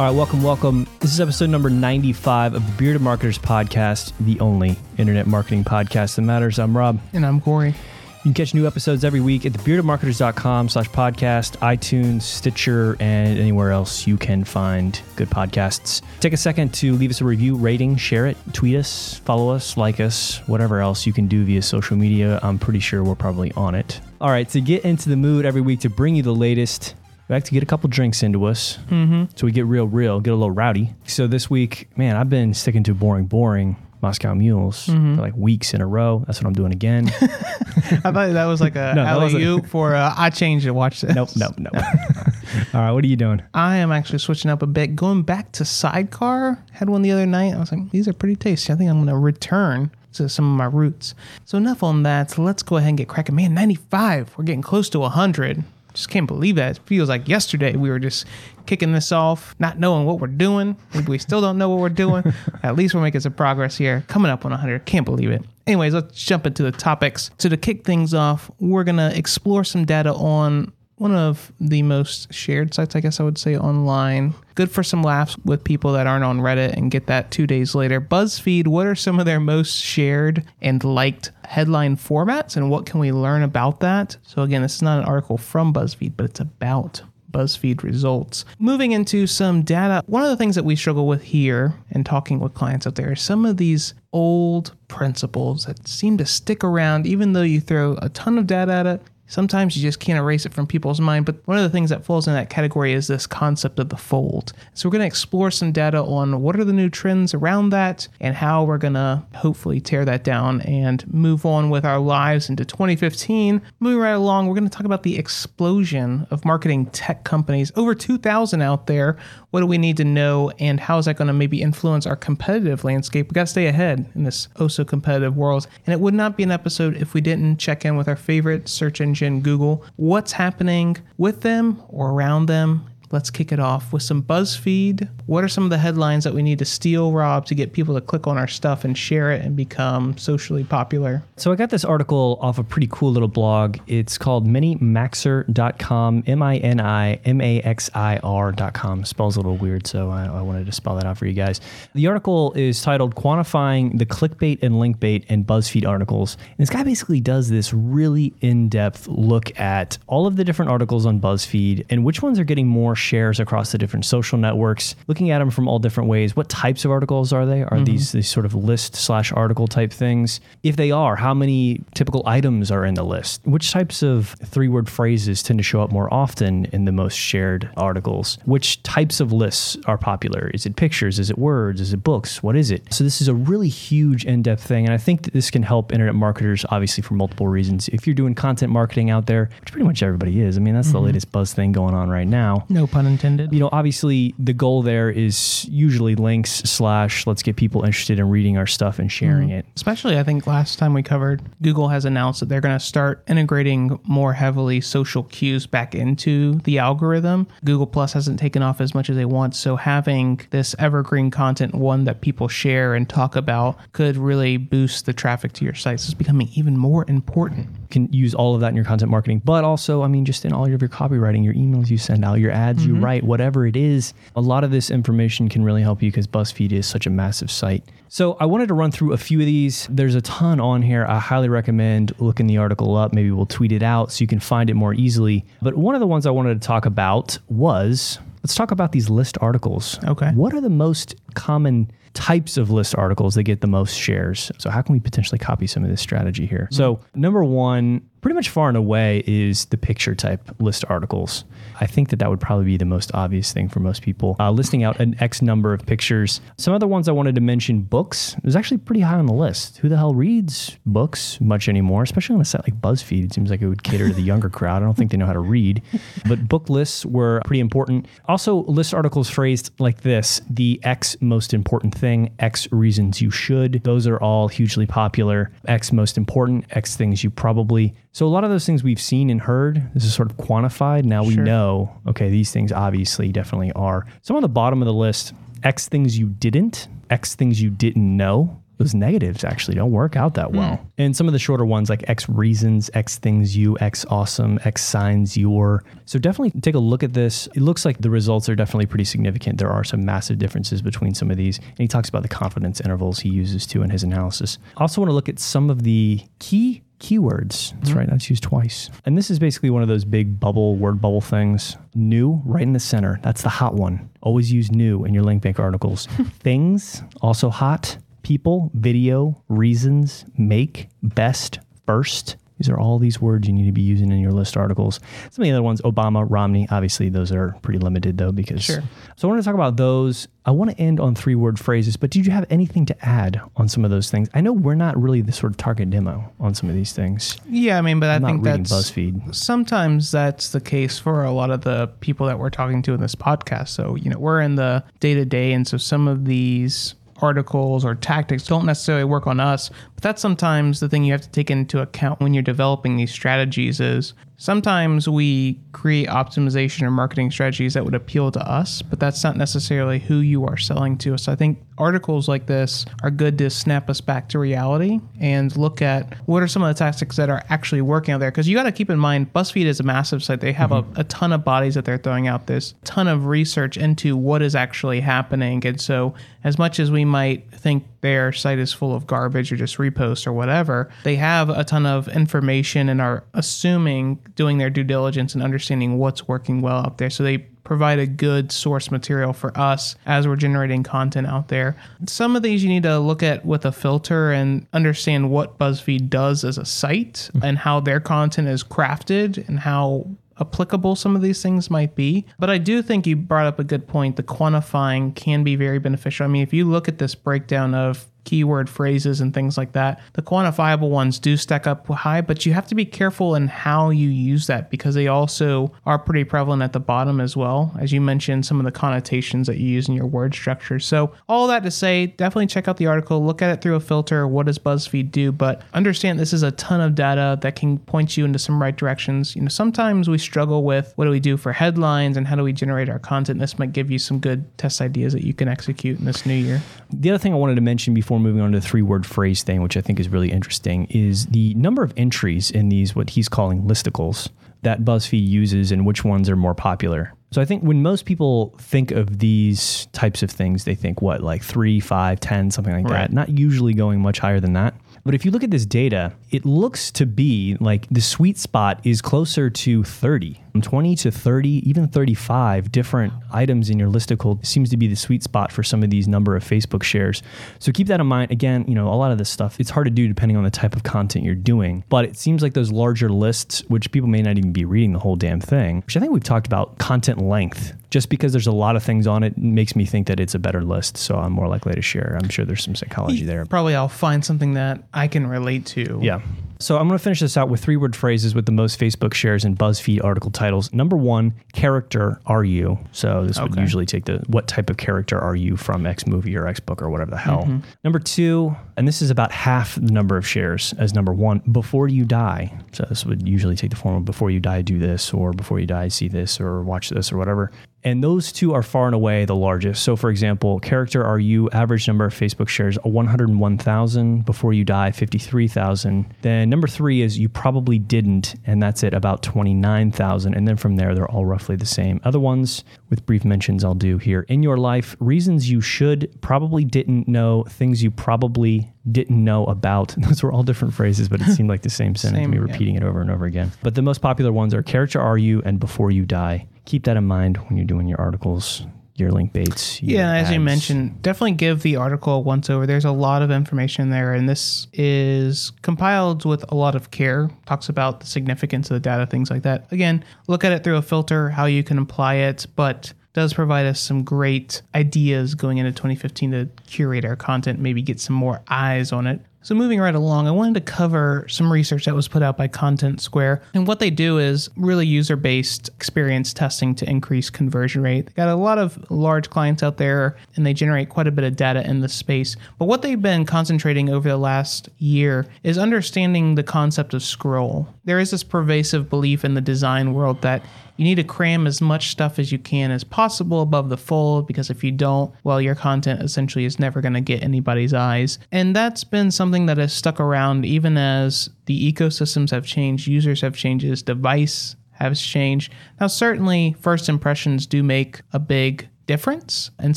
All right, welcome, welcome. This is episode number 95 of the Bearded Marketers podcast, the only internet marketing podcast that matters. I'm Rob. And I'm Corey. You can catch new episodes every week at thebeardedmarketers.com slash podcast, iTunes, Stitcher, and anywhere else you can find good podcasts. Take a second to leave us a review, rating, share it, tweet us, follow us, like us, whatever else you can do via social media. I'm pretty sure we're probably on it. All right, to get into the mood every week to bring you the latest, we like to get a couple drinks into us. Mm-hmm. So we get real, real, get a little rowdy. So this week, man, I've been sticking to boring, boring Moscow Mules Mm-hmm. for like weeks in a row. That's what I'm doing again. I thought that was like a No, for uh, I changed it. Watch this. nope, nope, nope. All right, what are you doing? I am actually switching up a bit, going back to sidecar. Had one the other night. I was like, these are pretty tasty. I think I'm going to return to some of my roots. So enough on that. So let's go ahead and get cracking. Man, 95. We're getting close to 100. Just can't believe that. It feels like yesterday we were just kicking this off, not knowing what we're doing. Maybe we still don't know what we're doing. At least we're making some progress here. Coming up on 100. Can't believe it. Anyways, let's jump into the topics. So to kick things off, we're going to explore some data on one of the most shared sites, I guess I would say, online. Good for some laughs with people that aren't on Reddit and get that two days later. BuzzFeed, what are some of their most shared and liked headline formats, and what can we learn about that? So, again, this is not an article from BuzzFeed, but it's about BuzzFeed results. Moving into some data, one of the things that we struggle with here and talking with clients out there is some of these old principles that seem to stick around even though you throw a ton of data at it. Sometimes you just can't erase it from people's mind, but one of the things that falls in that category is this concept of the fold. So, we're going to explore some data on what are the new trends around that and how we're going to hopefully tear that down and move on with our lives into 2015. Moving right along, we're going to talk about the explosion of marketing tech companies. Over 2,000 out there. What do we need to know, and how is that going to maybe influence our competitive landscape? We got to stay ahead in this oh so competitive world. And it would not be an episode if we didn't check in with our favorite search engine, Google. What's happening with them or around them? Let's kick it off with some BuzzFeed. What are some of the headlines that we need to steal, Rob, to get people to click on our stuff and share it and become socially popular? So I got this article off a pretty cool little blog. It's called minimaxir.com, M-I-N-I-M-A-X-I-R.com. Spells a little weird, so I, I wanted to spell that out for you guys. The article is titled Quantifying the Clickbait and Linkbait in BuzzFeed Articles. And this guy basically does this really in-depth look at all of the different articles on BuzzFeed and which ones are getting more shares across the different social networks, looking at them from all different ways. What types of articles are they? Are mm-hmm. these these sort of list slash article type things? If they are, how many typical items are in the list? Which types of three word phrases tend to show up more often in the most shared articles? Which types of lists are popular? Is it pictures? Is it words? Is it books? What is it? So this is a really huge in depth thing, and I think that this can help internet marketers obviously for multiple reasons. If you're doing content marketing out there, which pretty much everybody is, I mean that's the mm-hmm. latest buzz thing going on right now No pun intended. you know, obviously the goal there is usually links slash let's get people interested in reading our stuff and sharing mm-hmm. it. Especially, I think last time we covered, Google has announced that they're going to start integrating more heavily social cues back into the algorithm. Google Plus hasn't taken off as much as they want, so having this evergreen content, one that people share and talk about, could really boost the traffic to your sites. It's becoming even more important. Can use all of that in your content marketing, but also, I mean, just in all of your copywriting, your emails you send out, your ads you mm-hmm. write, whatever it is, a lot of this information can really help you because BuzzFeed is such a massive site. So I wanted to run through a few of these. There's a ton on here. I highly recommend looking the article up. Maybe we'll tweet it out so you can find it more easily. But one of the ones I wanted to talk about was let's talk about these list articles. Okay. What are the most common types of list articles that get the most shares? So how can we potentially copy some of this strategy here? So number one, pretty much far and away is the picture type list articles. I think that that would probably be the most obvious thing for most people. Uh, listing out an X number of pictures. Some other ones I wanted to mention books is actually pretty high on the list. Who the hell reads books much anymore, especially on a site like BuzzFeed? It seems like it would cater to the younger crowd. I don't think they know how to read. But book lists were pretty important. Also, list articles phrased like this the X most important thing, X reasons you should. Those are all hugely popular. X most important, X things you probably. So a lot of those things we've seen and heard, this is sort of quantified. Now we Sure. know, okay, these things obviously definitely are. Some on the bottom of the list, X things you didn't, X things you didn't know. those negatives actually don't work out that hmm. well. And some of the shorter ones like X reasons, X things you, X awesome, X signs your. So definitely take a look at this. It looks like the results are definitely pretty significant. There are some massive differences between some of these. And he talks about the confidence intervals he uses too in his analysis. I also want to look at some of the key keywords. That's mm-hmm. right, that's used twice. And this is basically one of those big bubble, word bubble things. New, right in the center. That's the hot one. Always use new in your link bait articles. Things, also hot. People, video, reasons, make, best, first. These are all these words you need to be using in your list articles. Some of the other ones, Obama, Romney, obviously those are pretty limited though because. Sure. So I want to talk about those. I want to end on three word phrases, but did you have anything to add on some of those things? I know we're not really the sort of target demo on some of these things. Yeah, I mean, but I'm I think reading that's BuzzFeed. sometimes that's the case for a lot of the people that we're talking to in this podcast. So, you know, we're in the day to day. And so some of these articles or tactics don't necessarily work on us. But that's sometimes the thing you have to take into account when you're developing these strategies is sometimes we create optimization or marketing strategies that would appeal to us, but that's not necessarily who you are selling to. So I think articles like this are good to snap us back to reality and look at what are some of the tactics that are actually working out there. Because you got to keep in mind, BuzzFeed is a massive site. They have a, mm-hmm. a ton of bodies that they're throwing out. There's a ton of research into what is actually happening. And so, as much as we might think their site is full of garbage or just reposts or whatever, they have a ton of information and are assuming doing their due diligence and understanding what's working well out there. So they provide a good source material for us as we're generating content out there. Some of these you need to look at with a filter and understand what BuzzFeed does as a site and how their content is crafted and how applicable some of these things might be. But I do think you brought up a good point. The quantifying can be very beneficial. I mean, if you look at this breakdown of keyword phrases and things like that, the quantifiable ones do stack up high, but you have to be careful in how you use that because they also are pretty prevalent at the bottom as well. As you mentioned, some of the connotations that you use in your word structure. So, all that to say, definitely check out the article, look at it through a filter. What does BuzzFeed do? But understand this is a ton of data that can point you into some right directions. You know, sometimes we struggle with what do we do for headlines and how do we generate our content. This might give you some good test ideas that you can execute in this new year. The other thing I wanted to mention before moving on to the three word phrase thing, which I think is really interesting, is the number of entries in these, what he's calling listicles, that BuzzFeed uses and which ones are more popular. So I think when most people think of these types of things, they think what, like three, five, ten, something like Right. that. Not usually going much higher than that. But if you look at this data, it looks to be like the sweet spot is closer to 30, 20 to 30, even 35 different items in your listicle seems to be the sweet spot for some of these number of Facebook shares. So keep that in mind. Again, you know, a lot of this stuff, it's hard to do depending on the type of content you're doing. But it seems like those larger lists, which people may not even be reading the whole damn thing, which I think we've talked about content length. Just because there's a lot of things on it makes me think that it's a better list. So I'm more likely to share. I'm sure there's some psychology there. Probably I'll find something that I can relate to. Yeah. So I'm going to finish this out with three word phrases with the most Facebook shares and BuzzFeed article titles. Number one, character are you? So this would usually take the what type of character are you from X movie or X book or whatever the hell. Mm-hmm. Number two, and this is about half the number of shares as number one, before you die. So this would usually take the form of before you die, do this, or before you die, see this, or watch this, or whatever. And those two are far and away the largest. So, for example, character are you average number of Facebook shares 101,000. Before you die, 53,000. Then number three is you probably didn't, and that's at about 29,000. And then from there, they're all roughly the same. Other ones with brief mentions I'll do here. In your life, reasons you should, probably didn't know, things you probably didn't know about. Those were all different phrases, but it seemed like the same sentence, Same, me yeah. repeating it over and over again. But the most popular ones are character are you and before you die. Keep that in mind when you're doing your articles, your link baits. your Yeah, as you mentioned, definitely give the article a once over. There's a lot of information there, and this is compiled with a lot of care. Talks about the significance of the data, things like that. Again, look at it through a filter, how you can apply it, but does provide us some great ideas going into 2015 to curate our content, maybe get some more eyes on it. So, moving right along, I wanted to cover some research that was put out by Content Square. And what they do is really user based experience testing to increase conversion rate. They got a lot of large clients out there and they generate quite a bit of data in this space. But what they've been concentrating over the last year is understanding the concept of scroll. There is this pervasive belief in the design world that you need to cram as much stuff as you can as possible above the fold because if you don't, well, your content essentially is never going to get anybody's eyes. And that's been something that has stuck around even as the ecosystems have changed, users have changed, device has changed. Now, certainly, first impressions do make a big difference and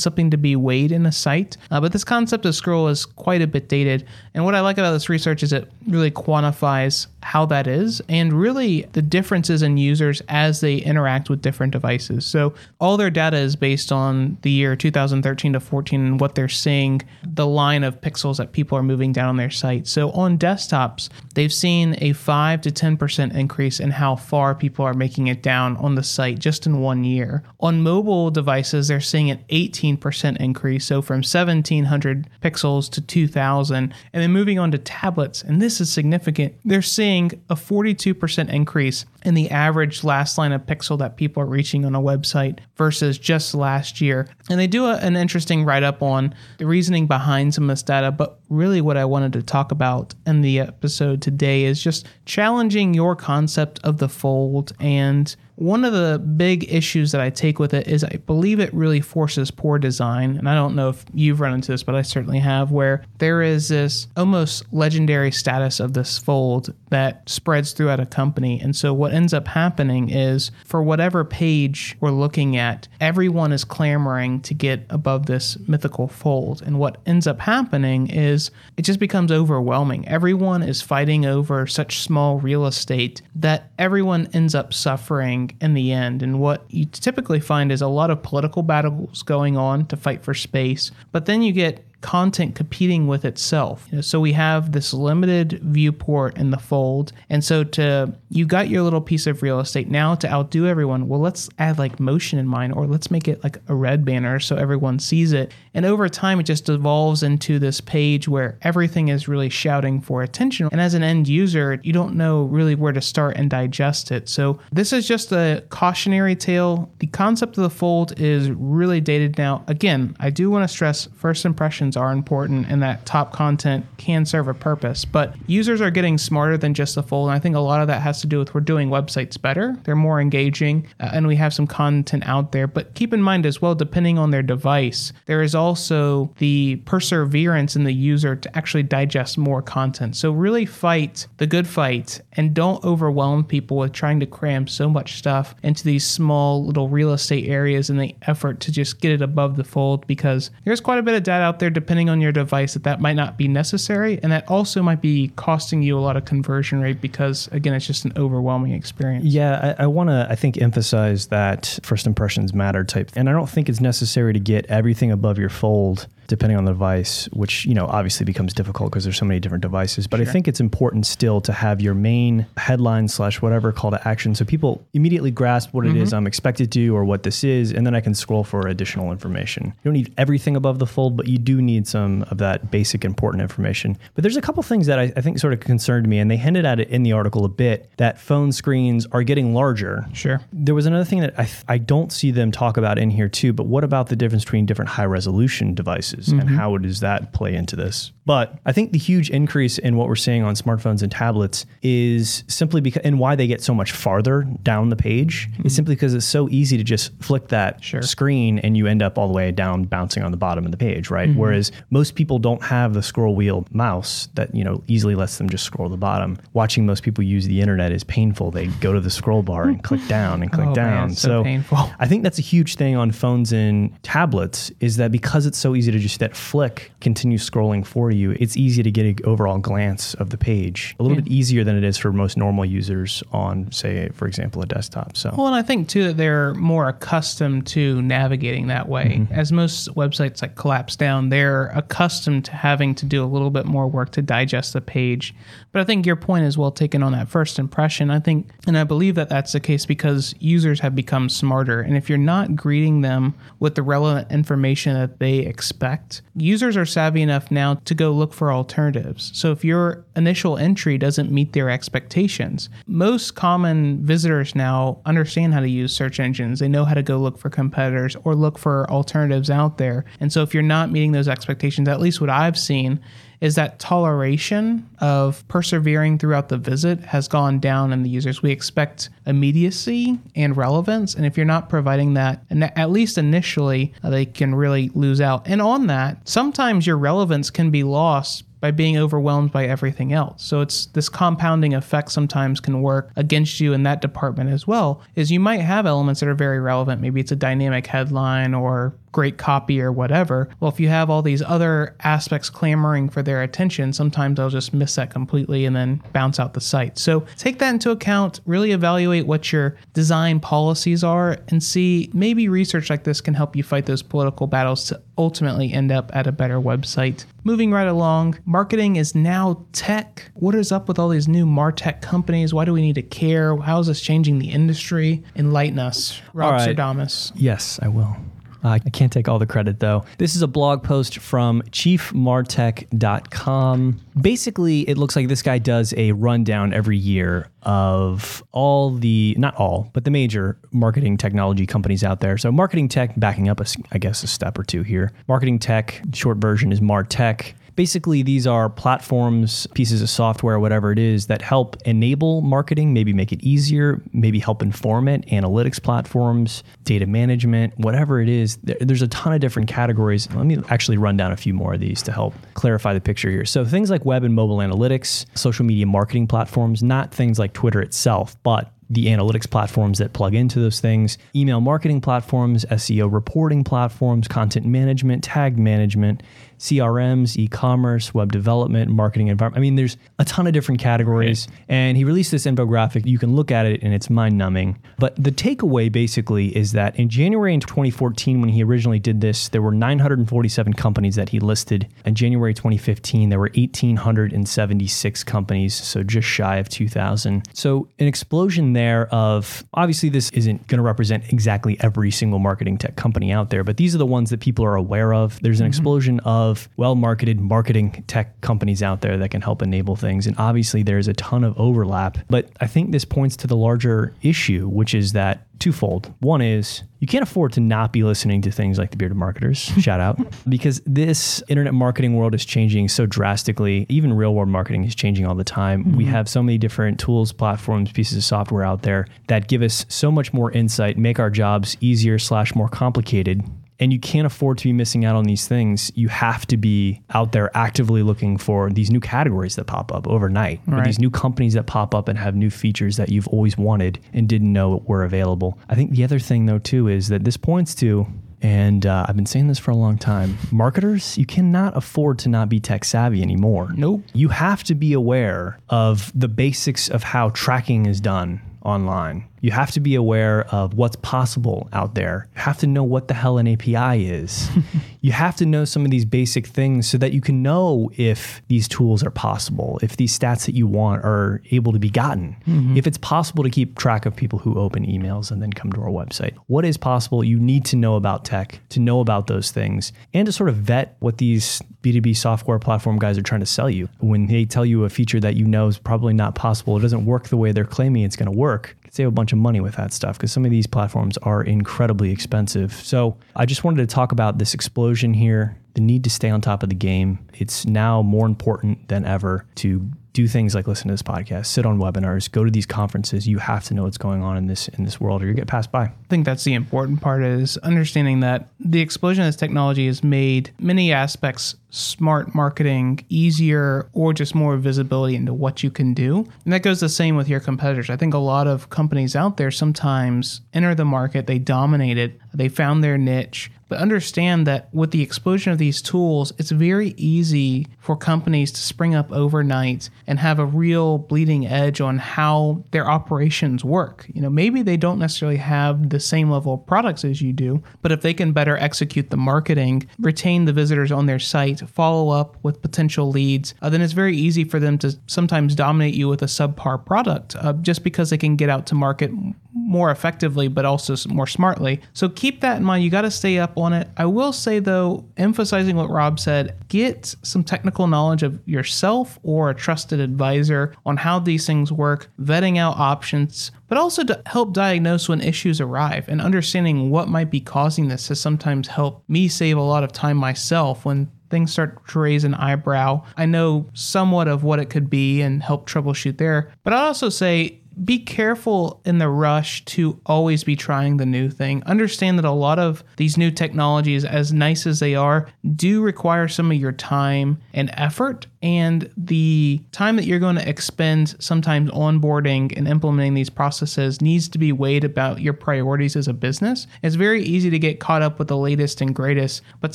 something to be weighed in a site. Uh, but this concept of scroll is quite a bit dated. And what I like about this research is it really quantifies how that is and really the differences in users as they interact with different devices. So all their data is based on the year 2013 to 14 and what they're seeing, the line of pixels that people are moving down on their site. So on desktops, they've seen a 5 to 10% increase in how far people are making it down on the site just in one year. On mobile devices, they're seeing an 18% increase, so from 1700 pixels to 2000. And then moving on to tablets, and this is significant, they're seeing a 42% increase in the average last line of pixel that people are reaching on a website versus just last year. And they do a, an interesting write up on the reasoning behind some of this data, but really what I wanted to talk about in the episode today is just challenging your concept of the fold and one of the big issues that I take with it is I believe it really forces poor design. And I don't know if you've run into this, but I certainly have, where there is this almost legendary status of this fold that spreads throughout a company. And so what ends up happening is for whatever page we're looking at, everyone is clamoring to get above this mythical fold. And what ends up happening is it just becomes overwhelming. Everyone is fighting over such small real estate that everyone ends up suffering in the end. And what you typically find is a lot of political battles going on to fight for space, but then you get content competing with itself. You know, so we have this limited viewport in the fold. And so to you got your little piece of real estate now to outdo everyone, well let's add like motion in mind or let's make it like a red banner so everyone sees it. And over time it just evolves into this page where everything is really shouting for attention. And as an end user, you don't know really where to start and digest it. So this is just a cautionary tale. The concept of the fold is really dated now. Again, I do want to stress first impressions are important and that top content can serve a purpose. But users are getting smarter than just the fold. And I think a lot of that has to do with we're doing websites better. They're more engaging uh, and we have some content out there. But keep in mind as well, depending on their device, there is also the perseverance in the user to actually digest more content. So really fight the good fight and don't overwhelm people with trying to cram so much stuff into these small little real estate areas in the effort to just get it above the fold because there's quite a bit of data out there depending on your device that that might not be necessary. And that also might be costing you a lot of conversion rate because again it's just an overwhelming experience. Yeah i, I want to i think emphasize that first impressions matter type. And i don't think it's necessary to get everything above your fold depending on the device, which you know obviously becomes difficult because there's so many different devices. But sure. I think it's important still to have your main headline slash whatever call to action, so people immediately grasp what mm-hmm. it is mm-hmm. I'm expected to or what this is, and then I can scroll for additional information. You don't need everything above the fold, but you do need some of that basic important information. But there's a couple things that I, I think sort of concerned me, and they hinted at it in the article a bit that phone screens are getting larger. Sure. There was another thing that I, I don't see them talk about in here too, but what about the difference between different high resolution devices? Mm-hmm. and how does that play into this? But I think the huge increase in what we're seeing on smartphones and tablets is simply because, and why they get so much farther down the page mm-hmm. is simply because it's so easy to just flick that sure. screen and you end up all the way down bouncing on the bottom of the page, right? Mm-hmm. Whereas most people don't have the scroll wheel mouse that, you know, easily lets them just scroll the bottom. Watching most people use the internet is painful. They go to the scroll bar and click down and click oh, down. Man, so, so painful. I think that's a huge thing on phones and tablets is that because it's so easy to just that flick continues scrolling for you, it's easy to get an overall glance of the page. A little yeah. bit easier than it is for most normal users on, say, for example, a desktop. So well, and I think too that they're more accustomed to navigating that way. Mm-hmm. As most websites like collapse down, they're accustomed to having to do a little bit more work to digest the page. But I think your point is well taken on that first impression. I think, and I believe that that's the case because users have become smarter, and if you're not greeting them with the relevant information that they expect fact, users are savvy enough now to go look for alternatives. So if your initial entry doesn't meet their expectations, most common visitors now understand how to use search engines. They know how to go look for competitors or look for alternatives out there. And so if you're not meeting those expectations, at least what I've seen is that toleration of persevering throughout the visit has gone down in the users. We expect immediacy and relevance, and if you're not providing that, at least initially, uh, they can really lose out. And on that, sometimes your relevance can be lost by being overwhelmed by everything else. So it's this compounding effect sometimes can work against you in that department as well. Is you might have elements that are very relevant. Maybe it's a dynamic headline or great copy or whatever. Well, if you have all these other aspects clamoring for their attention, sometimes they'll just miss that completely and then bounce out the site. So take that into account, really evaluate what your design policies are, and see maybe research like this can help you fight those political battles to ultimately end up at a better website. Moving right along, marketing is now tech. What is up with all these new Martech companies? Why do we need to care? How is this changing the industry? Enlighten us, Rob right. Serdamus. Yes, I will. Uh, I can't take all the credit though. This is a blog post from chiefmartech.com. Basically, it looks like this guy does a rundown every year of all the, not all, but the major marketing technology companies out there. So, marketing tech, backing up, a, I guess, a step or two here. Marketing tech, short version is Martech basically these are platforms, pieces of software, whatever it is, that help enable marketing, maybe make it easier, maybe help inform it, analytics platforms, data management, whatever it is. There's a ton of different categories. Let me actually run down a few more of these to help clarify the picture here. So things like web and mobile analytics, social media marketing platforms, not things like Twitter itself, but the analytics platforms that plug into those things, email marketing platforms, SEO reporting platforms, content management, tag management, CRMs, e-commerce, web development, marketing environment. I mean, there's a ton of different categories. Right. And he released this infographic. You can look at it and it's mind-numbing. But the takeaway basically is that in January in 2014, when he originally did this, there were 947 companies that he listed. In January 2015, there were 1,876 companies, so just shy of 2,000. So an explosion there of obviously this isn't going to represent exactly every single marketing tech company out there, but these are the ones that people are aware of. There's an mm-hmm. explosion of of well marketed marketing tech companies out there that can help enable things. And obviously, there's a ton of overlap. But I think this points to the larger issue, which is that twofold. One is you can't afford to not be listening to things like the Bearded Marketers, shout out, because this internet marketing world is changing so drastically. Even real world marketing is changing all the time. Mm-hmm. We have so many different tools, platforms, pieces of software out there that give us so much more insight, make our jobs easier slash more complicated and you can't afford to be missing out on these things. You have to be out there actively looking for these new categories that pop up overnight, right. or these new companies that pop up and have new features that you've always wanted and didn't know were available. I think the other thing, though, too, is that this points to and uh, I've been saying this for a long time. Marketers, you cannot afford to not be tech savvy anymore. Nope. You have to be aware of the basics of how tracking is done online. You have to be aware of what's possible out there. You have to know what the hell an API is. you have to know some of these basic things so that you can know if these tools are possible, if these stats that you want are able to be gotten, mm-hmm. if it's possible to keep track of people who open emails and then come to our website. What is possible? You need to know about tech, to know about those things, and to sort of vet what these B2B software platform guys are trying to sell you. When they tell you a feature that you know is probably not possible, it doesn't work the way they're claiming it's going to work, can save a bunch of money with that stuff because some of these platforms are incredibly expensive. So I just wanted to talk about this explosion here, the need to stay on top of the game. It's now more important than ever to do things like listen to this podcast, sit on webinars, go to these conferences. You have to know what's going on in this in this world, or you get passed by. I think that's the important part is understanding that the explosion of this technology has made many aspects smart marketing easier or just more visibility into what you can do. And that goes the same with your competitors. I think a lot of companies out there sometimes enter the market, they dominate it, they found their niche, but understand that with the explosion of these tools, it's very easy for companies to spring up overnight and have a real bleeding edge on how their operations work. You know, maybe they don't necessarily have the same level of products as you do, but if they can better execute the marketing, retain the visitors on their site, follow up with potential leads, uh, then it's very easy for them to sometimes dominate you with a subpar product uh, just because they can get out to market more effectively, but also more smartly. So keep that in mind. You got to stay up on it. I will say, though, emphasizing what Rob said, get some technical knowledge of yourself or a trusted advisor on how these things work, vetting out options, but also to help diagnose when issues arrive and understanding what might be causing this has sometimes helped me save a lot of time myself when things start to raise an eyebrow. I know somewhat of what it could be and help troubleshoot there. But I also say be careful in the rush to always be trying the new thing. Understand that a lot of these new technologies, as nice as they are, do require some of your time and effort and the time that you're going to expend sometimes onboarding and implementing these processes needs to be weighed about your priorities as a business. It's very easy to get caught up with the latest and greatest, but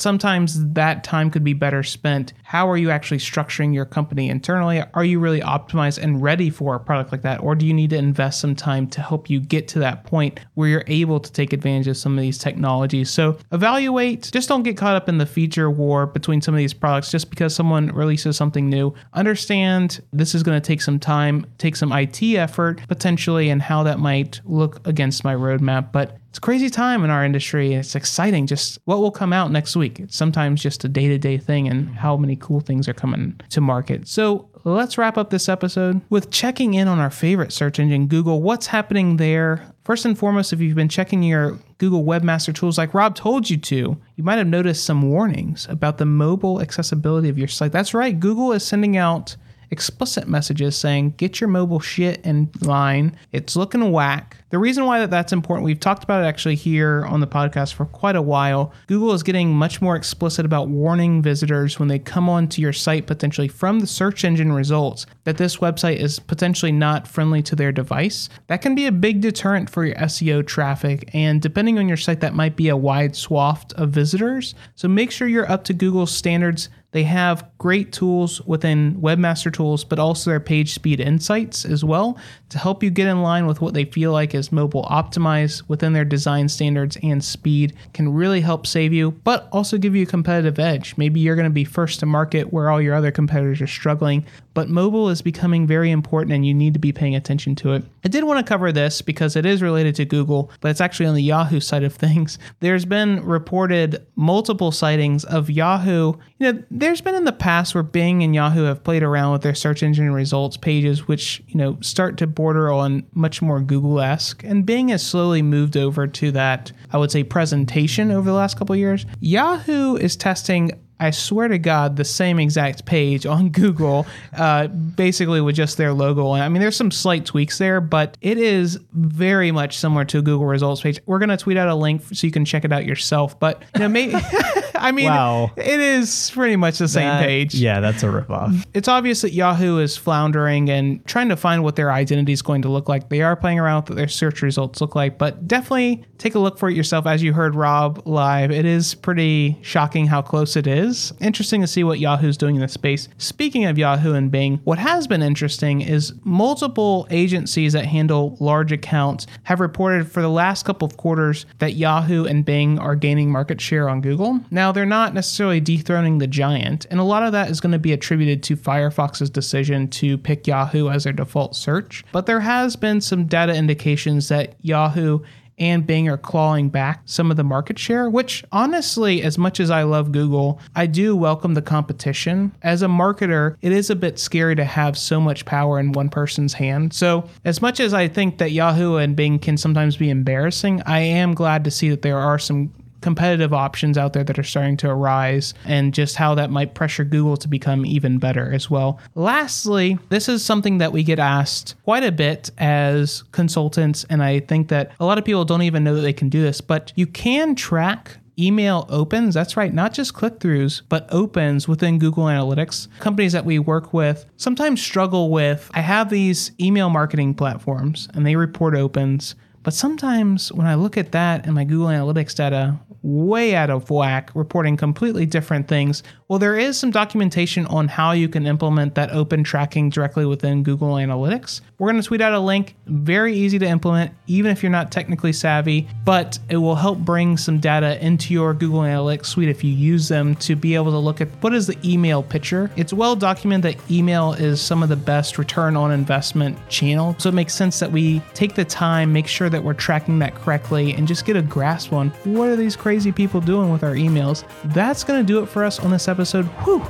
sometimes that time could be better spent. How are you actually structuring your company internally? Are you really optimized and ready for a product like that? Or do you need to invest some time to help you get to that point where you're able to take advantage of some of these technologies? So evaluate, just don't get caught up in the feature war between some of these products just because someone releases something something new. Understand this is going to take some time, take some IT effort potentially, and how that might look against my roadmap. But it's crazy time in our industry. It's exciting just what will come out next week. It's sometimes just a day to day thing and how many cool things are coming to market. So let's wrap up this episode with checking in on our favorite search engine, Google. What's happening there? First and foremost, if you've been checking your Google Webmaster Tools like Rob told you to, you might have noticed some warnings about the mobile accessibility of your site. That's right, Google is sending out explicit messages saying, get your mobile shit in line. It's looking whack. The reason why that that's important, we've talked about it actually here on the podcast for quite a while. Google is getting much more explicit about warning visitors when they come onto your site potentially from the search engine results that this website is potentially not friendly to their device. That can be a big deterrent for your SEO traffic, and depending on your site, that might be a wide swath of visitors. So make sure you're up to Google's standards they have great tools within Webmaster Tools, but also their page speed insights as well to help you get in line with what they feel like is mobile optimized within their design standards and speed can really help save you, but also give you a competitive edge. Maybe you're going to be first to market where all your other competitors are struggling, but mobile is becoming very important and you need to be paying attention to it. I did want to cover this because it is related to Google, but it's actually on the Yahoo side of things. There's been reported multiple sightings of Yahoo. You know, there's been in the past where Bing and Yahoo have played around with their search engine results pages, which, you know, start to border on much more Google esque. And Bing has slowly moved over to that, I would say, presentation over the last couple years. Yahoo is testing I swear to God, the same exact page on Google, uh, basically with just their logo. I mean, there's some slight tweaks there, but it is very much similar to a Google results page. We're gonna tweet out a link so you can check it out yourself. But you know, maybe I mean, wow. it is pretty much the same that, page. Yeah, that's a ripoff. It's obvious that Yahoo is floundering and trying to find what their identity is going to look like. They are playing around with what their search results look like, but definitely take a look for it yourself. As you heard Rob live, it is pretty shocking how close it is is interesting to see what Yahoo's doing in this space. Speaking of Yahoo and Bing, what has been interesting is multiple agencies that handle large accounts have reported for the last couple of quarters that Yahoo and Bing are gaining market share on Google. Now, they're not necessarily dethroning the giant, and a lot of that is going to be attributed to Firefox's decision to pick Yahoo as their default search. But there has been some data indications that Yahoo and Bing are clawing back some of the market share, which honestly, as much as I love Google, I do welcome the competition. As a marketer, it is a bit scary to have so much power in one person's hand. So, as much as I think that Yahoo and Bing can sometimes be embarrassing, I am glad to see that there are some competitive options out there that are starting to arise and just how that might pressure Google to become even better as well. Lastly, this is something that we get asked quite a bit as consultants, and I think that a lot of people don't even know that they can do this, but you can track email opens. That's right, not just click throughs, but opens within Google Analytics. Companies that we work with sometimes struggle with I have these email marketing platforms and they report opens. But sometimes when I look at that in my Google Analytics data, way out of whack, reporting completely different things. Well, there is some documentation on how you can implement that open tracking directly within Google Analytics. We're going to tweet out a link, very easy to implement, even if you're not technically savvy, but it will help bring some data into your Google Analytics suite if you use them to be able to look at what is the email picture. It's well documented that email is some of the best return on investment channel. So it makes sense that we take the time, make sure that we're tracking that correctly, and just get a grasp on what are these crazy people doing with our emails. That's going to do it for us on this episode. Whew,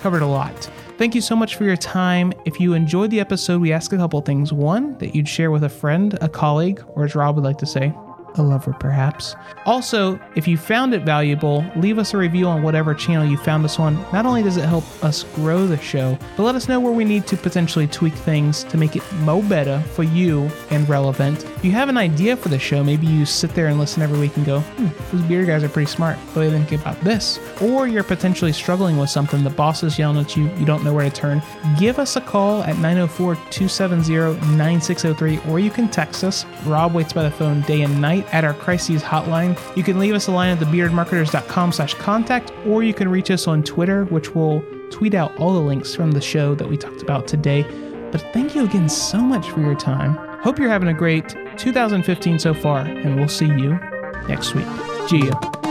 covered a lot. Thank you so much for your time. If you enjoyed the episode, we ask a couple things. One, that you'd share with a friend, a colleague, or as Rob would like to say, a lover perhaps. Also, if you found it valuable, leave us a review on whatever channel you found us on. Not only does it help us grow the show, but let us know where we need to potentially tweak things to make it mo better for you and relevant. If you have an idea for the show, maybe you sit there and listen every week and go, hmm, those beer guys are pretty smart. What do they think about this? Or you're potentially struggling with something, the boss is yelling at you, you don't know where to turn. Give us a call at 904 270 9603, or you can text us. Rob waits by the phone day and night at our crises hotline. You can leave us a line at thebeardmarketers.com slash contact, or you can reach us on Twitter, which will tweet out all the links from the show that we talked about today. But thank you again so much for your time. Hope you're having a great 2015 so far, and we'll see you next week. Gia.